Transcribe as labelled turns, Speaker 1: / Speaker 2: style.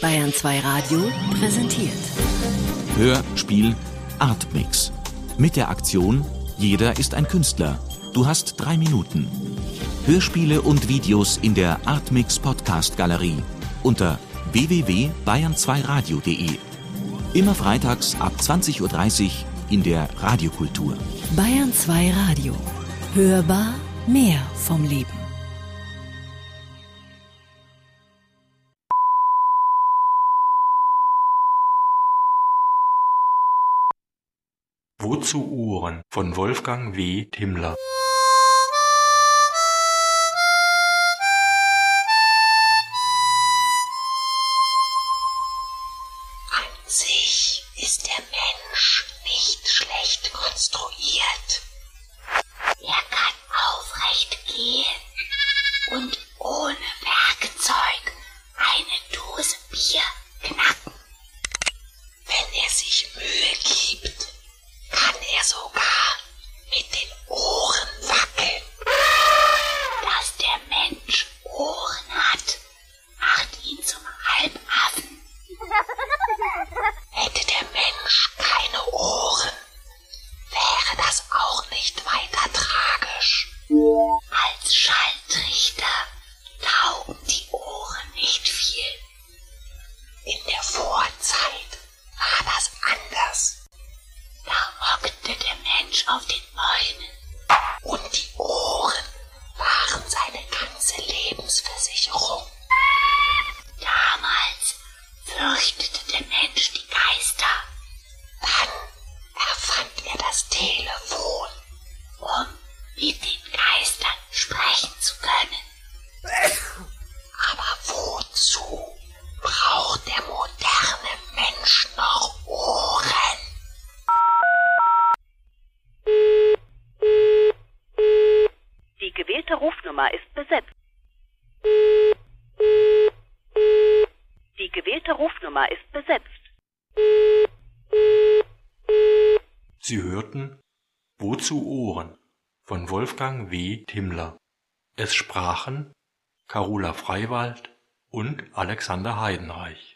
Speaker 1: Bayern 2 Radio präsentiert.
Speaker 2: Hörspiel Artmix. Mit der Aktion Jeder ist ein Künstler. Du hast drei Minuten. Hörspiele und Videos in der Artmix Podcast Galerie unter www.bayern2radio.de. Immer freitags ab 20.30 Uhr in der Radiokultur.
Speaker 1: Bayern 2 Radio. Hörbar mehr vom Leben.
Speaker 3: Wozu Uhren von Wolfgang W. Timmler
Speaker 4: An sich ist der Mensch nicht schlecht konstruiert. Er kann aufrecht gehen und ohne Werkzeug eine Dose Bier Als Schalltrichter taugen die Ohren nicht viel. In der Vorzeit war das anders. Da hockte der Mensch auf den Bäumen
Speaker 5: Rufnummer ist besetzt. Die gewählte Rufnummer ist besetzt.
Speaker 3: Sie hörten Wozu Ohren von Wolfgang W. Timmler. Es sprachen Carola Freiwald und Alexander Heidenreich.